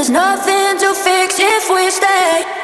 There's nothing to fix if we stay.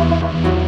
Picture